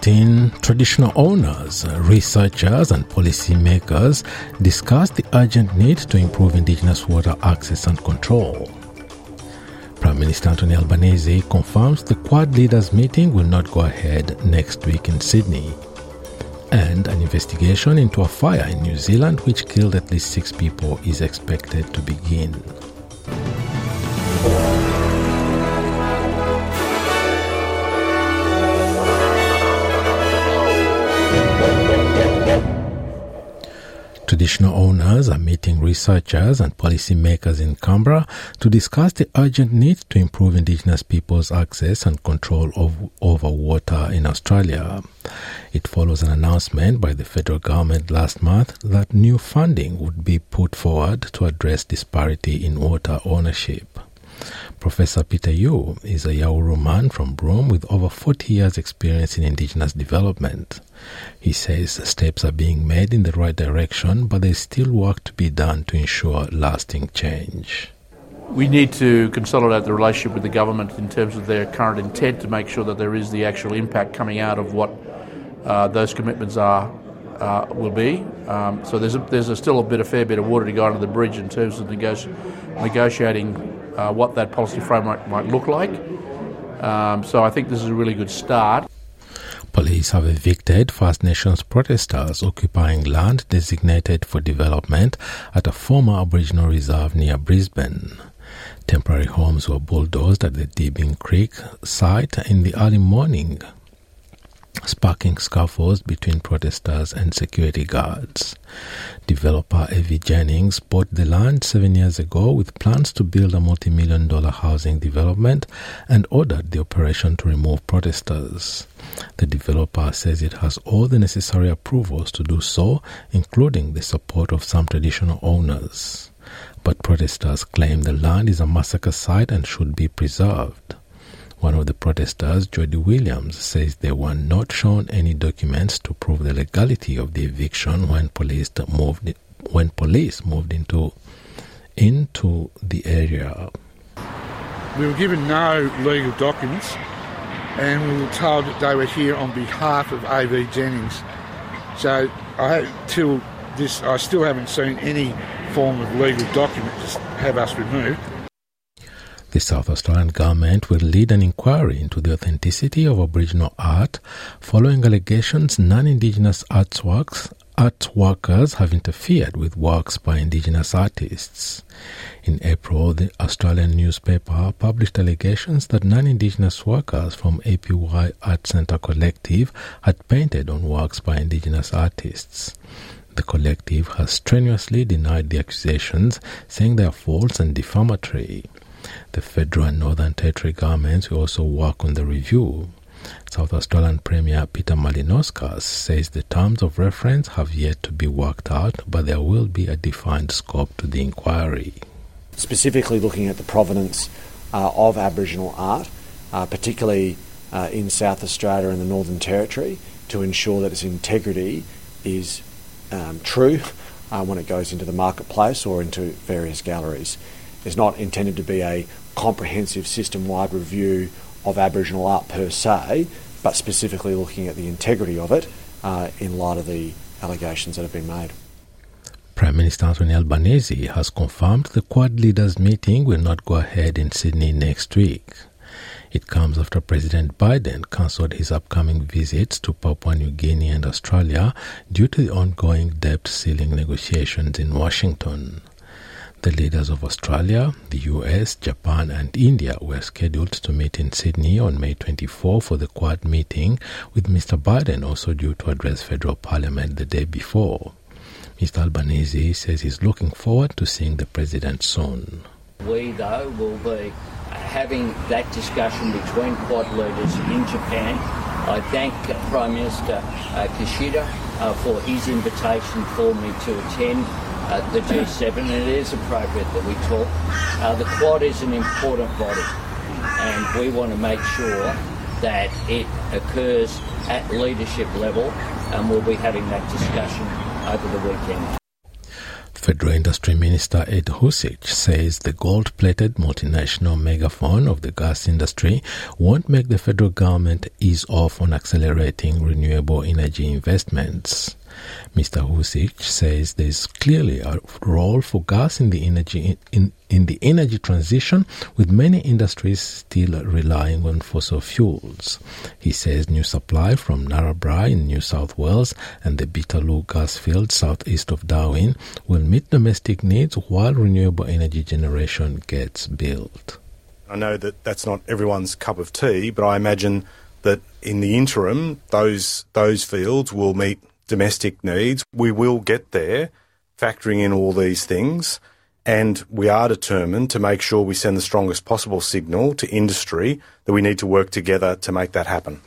Traditional owners, researchers, and policymakers discuss the urgent need to improve Indigenous water access and control. Prime Minister Anthony Albanese confirms the Quad leaders meeting will not go ahead next week in Sydney. And an investigation into a fire in New Zealand which killed at least six people is expected to begin. Traditional owners are meeting researchers and policymakers in Canberra to discuss the urgent need to improve Indigenous people's access and control of, over water in Australia. It follows an announcement by the federal government last month that new funding would be put forward to address disparity in water ownership. Professor Peter Yu is a Yawuru man from Broome with over 40 years' experience in Indigenous development. He says steps are being made in the right direction, but there's still work to be done to ensure lasting change. We need to consolidate the relationship with the government in terms of their current intent to make sure that there is the actual impact coming out of what uh, those commitments are uh, will be. Um, so there's a, there's a still a bit a fair bit of water to go under the bridge in terms of negoti- negotiating uh, what that policy framework might look like. Um, so I think this is a really good start. Police have evicted First Nations protesters occupying land designated for development at a former Aboriginal reserve near Brisbane. Temporary homes were bulldozed at the Deebing Creek site in the early morning sparking scuffles between protesters and security guards. Developer AV Jennings bought the land seven years ago with plans to build a multi million dollar housing development and ordered the operation to remove protesters. The developer says it has all the necessary approvals to do so, including the support of some traditional owners. But protesters claim the land is a massacre site and should be preserved. One of the protesters, Jody Williams, says they were not shown any documents to prove the legality of the eviction when police moved when police moved into into the area. We were given no legal documents, and we were told that they were here on behalf of AV Jennings. So I till this, I still haven't seen any form of legal document to have us removed. The South Australian government will lead an inquiry into the authenticity of Aboriginal art following allegations non-Indigenous artworks art workers have interfered with works by Indigenous artists. In April, the Australian newspaper published allegations that non-Indigenous workers from APY Art Centre Collective had painted on works by Indigenous artists. The collective has strenuously denied the accusations, saying they are false and defamatory. The federal and Northern Territory governments will also work on the review. South Australian Premier Peter Malinauskas says the terms of reference have yet to be worked out, but there will be a defined scope to the inquiry. Specifically, looking at the provenance uh, of Aboriginal art, uh, particularly uh, in South Australia and the Northern Territory, to ensure that its integrity is um, true uh, when it goes into the marketplace or into various galleries is not intended to be a comprehensive system wide review of Aboriginal art per se, but specifically looking at the integrity of it uh, in light of the allegations that have been made. Prime Minister Anthony Albanese has confirmed the Quad leaders meeting will not go ahead in Sydney next week. It comes after President Biden cancelled his upcoming visits to Papua New Guinea and Australia due to the ongoing debt ceiling negotiations in Washington. The leaders of Australia, the US, Japan, and India were scheduled to meet in Sydney on May 24 for the Quad meeting, with Mr. Biden also due to address federal parliament the day before. Mr. Albanese says he's looking forward to seeing the president soon. We, though, will be having that discussion between Quad leaders in Japan. I thank Prime Minister uh, Kishida uh, for his invitation for me to attend uh, the G7, and it is appropriate that we talk. Uh, the Quad is an important body, and we want to make sure that it occurs at leadership level, and we'll be having that discussion over the weekend. Federal Industry Minister Ed Husic says the gold-plated multinational megaphone of the gas industry won't make the federal government ease off on accelerating renewable energy investments. Mr. Husic says there is clearly a role for gas in the energy in, in the energy transition, with many industries still relying on fossil fuels. He says new supply from Narrabri in New South Wales and the Beetaloo gas field southeast of Darwin will meet domestic needs while renewable energy generation gets built. I know that that's not everyone's cup of tea, but I imagine that in the interim, those those fields will meet domestic needs. We will get there, factoring in all these things, and we are determined to make sure we send the strongest possible signal to industry that we need to work together to make that happen.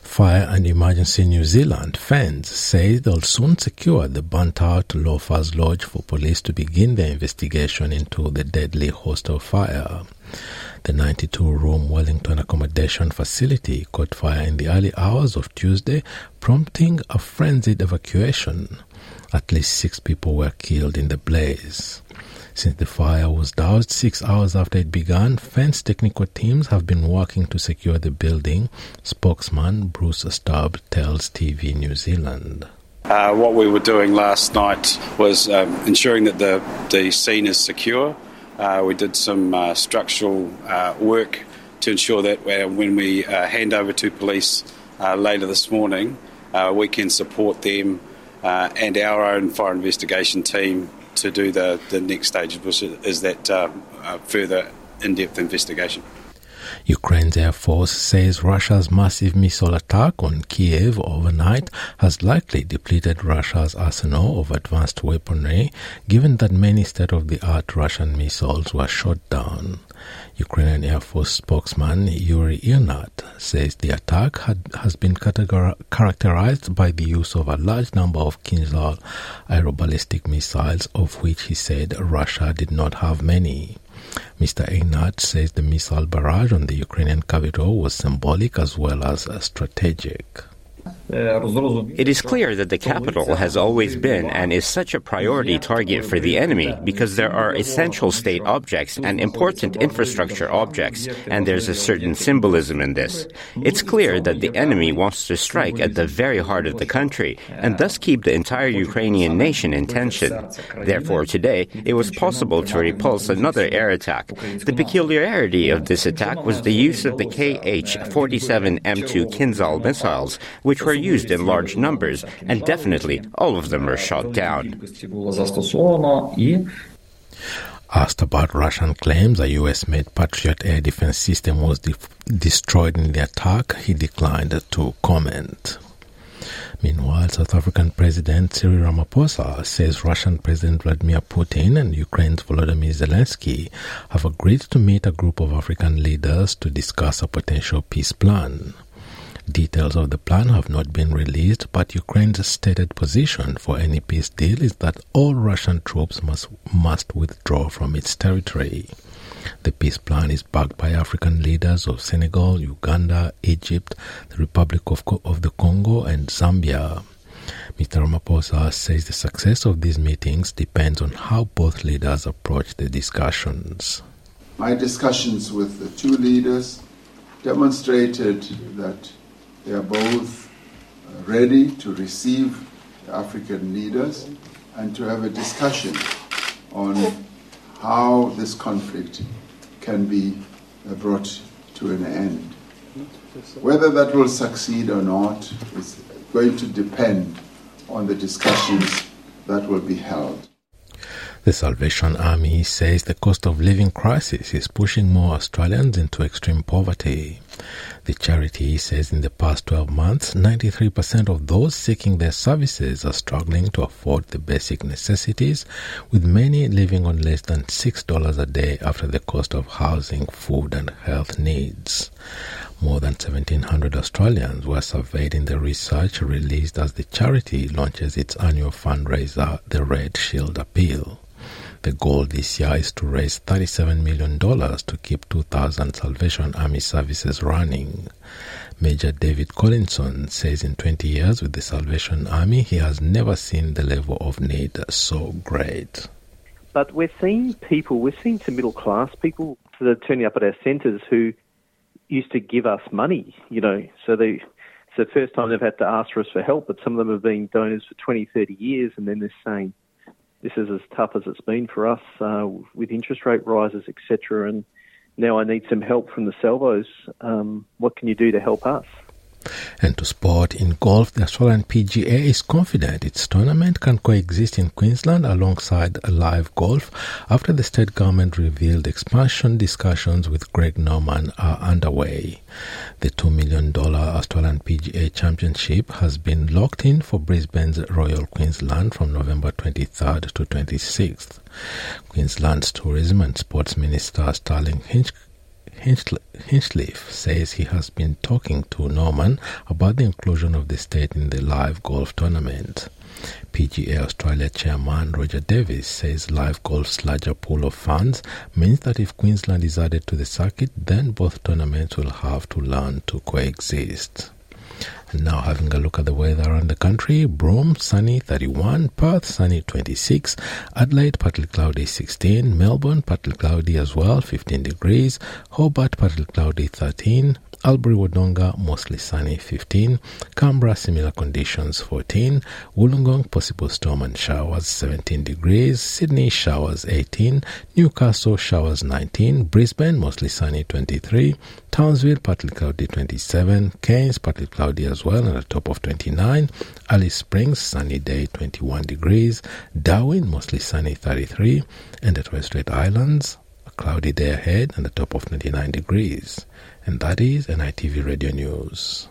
Fire and Emergency New Zealand FENZ say they'll soon secure the burnt out Loafers Lodge for police to begin their investigation into the deadly hostel fire. The 92 room Wellington accommodation facility caught fire in the early hours of Tuesday, prompting a frenzied evacuation. At least six people were killed in the blaze. Since the fire was doused six hours after it began, FENZ technical teams have been working to secure the building, spokesman Bruce Stubb tells TV New Zealand. Uh, what we were doing last night was um, ensuring that the, the scene is secure uh, we did some uh, structural uh, work to ensure that uh, when we hand over to police later this morning, we can support them and our own fire investigation team to do the, the next stage, which is that further in depth investigation. Ukraine's Air Force says Russia's massive missile attack on Kiev overnight has likely depleted Russia's arsenal of advanced weaponry, given that many state of the art Russian missiles were shot down. Ukrainian Air Force spokesman Yuri Ihnat says the attack had, has been categor- characterized by the use of a large number of Kinzhal aeroballistic missiles, of which he said Russia did not have many. Mr. Ihnat says the missile barrage on the Ukrainian capital was symbolic as well as strategic. It is clear that the capital has always been and is such a priority target for the enemy because there are essential state objects and important infrastructure objects, and there's a certain symbolism in this. It's clear that the enemy wants to strike at the very heart of the country and thus keep the entire Ukrainian nation in tension. Therefore, today, it was possible to repulse another air attack. The peculiarity of this attack was the use of the KH 47 M2 Kinzhal missiles, which were used in large numbers, and definitely all of them were shot down. Asked about Russian claims a US made Patriot air defense system was de- destroyed in the attack, he declined to comment. Meanwhile, South African President Cyril Ramaphosa says Russian President Vladimir Putin and Ukraine's Volodymyr Zelensky have agreed to meet a group of African leaders to discuss a potential peace plan. Details of the plan have not been released, but Ukraine's stated position for any peace deal is that all Russian troops must, must withdraw from its territory. The peace plan is backed by African leaders of Senegal, Uganda, Egypt, the Republic of, of the Congo, and Zambia. Mr. Ramaphosa says the success of these meetings depends on how both leaders approach the discussions. My discussions with the two leaders demonstrated that they are both ready to receive the African leaders and to have a discussion on how this conflict can be brought to an end. Whether that will succeed or not is going to depend on the discussions that will be held. The Salvation Army says the cost of living crisis is pushing more Australians into extreme poverty. The charity says in the past 12 months, 93% of those seeking their services are struggling to afford the basic necessities, with many living on less than $6 a day after the cost of housing, food, and health needs. More than 1,700 Australians were surveyed in the research released as the charity launches its annual fundraiser, the Red Shield Appeal. The goal this year is to raise $37 million to keep 2,000 Salvation Army services running. Major David Collinson says in 20 years with the Salvation Army, he has never seen the level of need so great. But we're seeing people, we're seeing some middle class people that are turning up at our centres who used to give us money, you know, so they it's the first time they've had to ask for us for help, but some of them have been donors for 20, 30 years, and then they're saying, this is as tough as it's been for us uh, with interest rate rises, etc. And now I need some help from the salvos. Um, what can you do to help us? And to sport in golf, the Australian PGA is confident its tournament can coexist in Queensland alongside LIV Golf after the state government revealed expansion discussions with Greg Norman are underway. The $2 million Australian PGA Championship has been locked in for Brisbane's Royal Queensland from November 23rd to 26th. Queensland's Tourism and Sports Minister Stirling Hinch Hinchliffe says he has been talking to Norman about the inclusion of the state in the LIV Golf tournament. PGA Australia chairman Roger Davis says LIV Golf's larger pool of fans means that if Queensland is added to the circuit, then both tournaments will have to learn to coexist. Now having a look at the weather around the country, Broome sunny 31, Perth sunny 26, Adelaide partly cloudy 16, Melbourne partly cloudy as well 15 degrees, Hobart partly cloudy 13, Albury Wodonga mostly sunny 15, Canberra similar conditions 14, Wollongong possible storm and showers 17 degrees, Sydney showers 18, Newcastle showers 19, Brisbane mostly sunny 23, Townsville partly cloudy 27, Cairns partly cloudy as well at a top of 29, Alice Springs sunny day 21 degrees, Darwin mostly sunny 33, and at Torres Strait Islands cloudy day ahead and a top of 99 degrees and that is NITV Radio News.